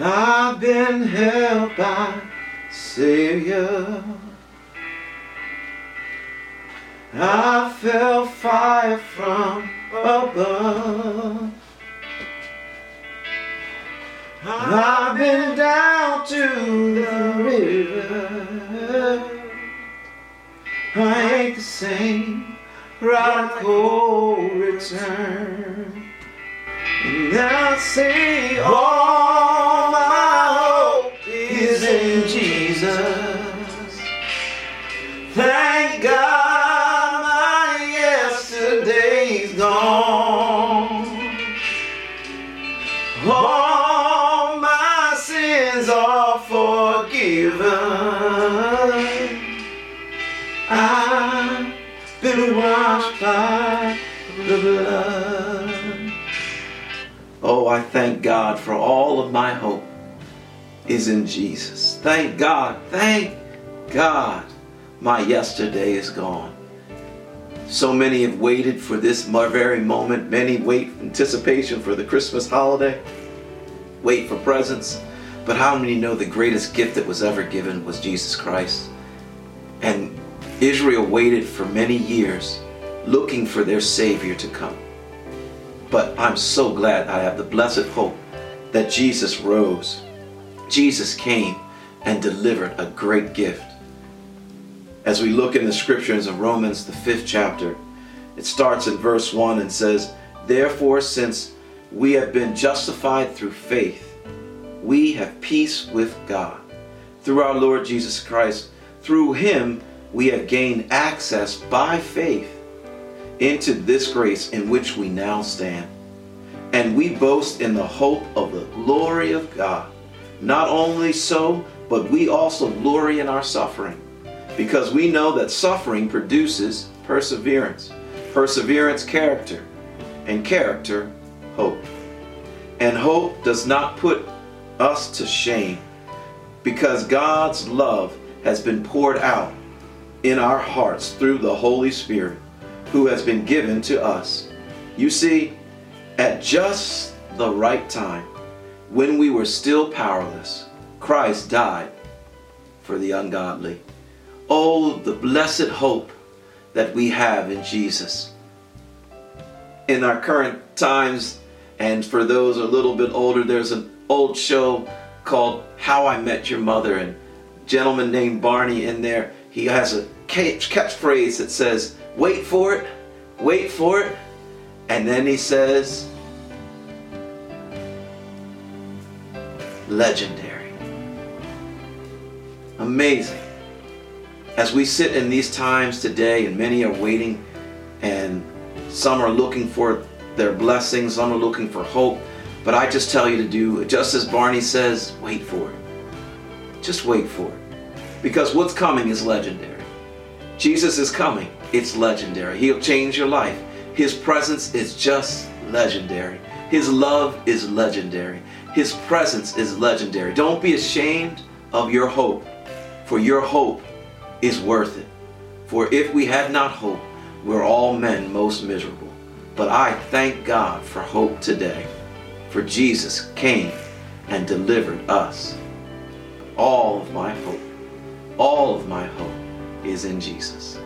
I've been held by Savior. I felt fire from above. I've been down to the river. I ain't the same. Radical return. And I say, all Jesus. Thank God my yesterday's gone. All my sins are forgiven. I've been washed by the blood. Oh, I thank God for all of my hope is in Jesus. Thank God, thank God, my yesterday is gone. So many have waited for this very moment. Many wait anticipation for the Christmas holiday, wait for presents. But how many know the greatest gift that was ever given was Jesus Christ? And Israel waited for many years looking for their Savior to come. But I'm so glad I have the blessed hope that Jesus rose. Jesus came and delivered a great gift. As we look in the scriptures of Romans, the fifth chapter, it starts in verse 1 and says, Therefore, since we have been justified through faith, we have peace with God. Through our Lord Jesus Christ, through him we have gained access by faith into this grace in which we now stand. And we boast in the hope of the glory of God. Not only so, but we also glory in our suffering, because we know that suffering produces perseverance, perseverance, character, and character, hope. And hope does not put us to shame, because God's love has been poured out in our hearts through the Holy Spirit who has been given to us. You see, at just the right time, when we were still powerless, Christ died for the ungodly. Oh, the blessed hope that we have in Jesus. In our current times, and for those a little bit older, there's an old show called How I Met Your Mother, and gentleman named Barney in there, he has a catchphrase that says, Wait for it, wait for it, and then he says, Legendary. Amazing. As we sit in these times today, and many are waiting, and some are looking for their blessings, some are looking for hope. But I just tell you to do, just as Barney says, wait for it. Just wait for it. Because what's coming is legendary. Jesus is coming. It's legendary. He'll change your life. His presence is just legendary. His love is legendary. His presence is legendary. Don't be ashamed of your hope, for your hope is worth it. For if we had not hope, we're all men most miserable. But I thank God for hope today, for Jesus came and delivered us. All of my hope, all of my hope is in Jesus.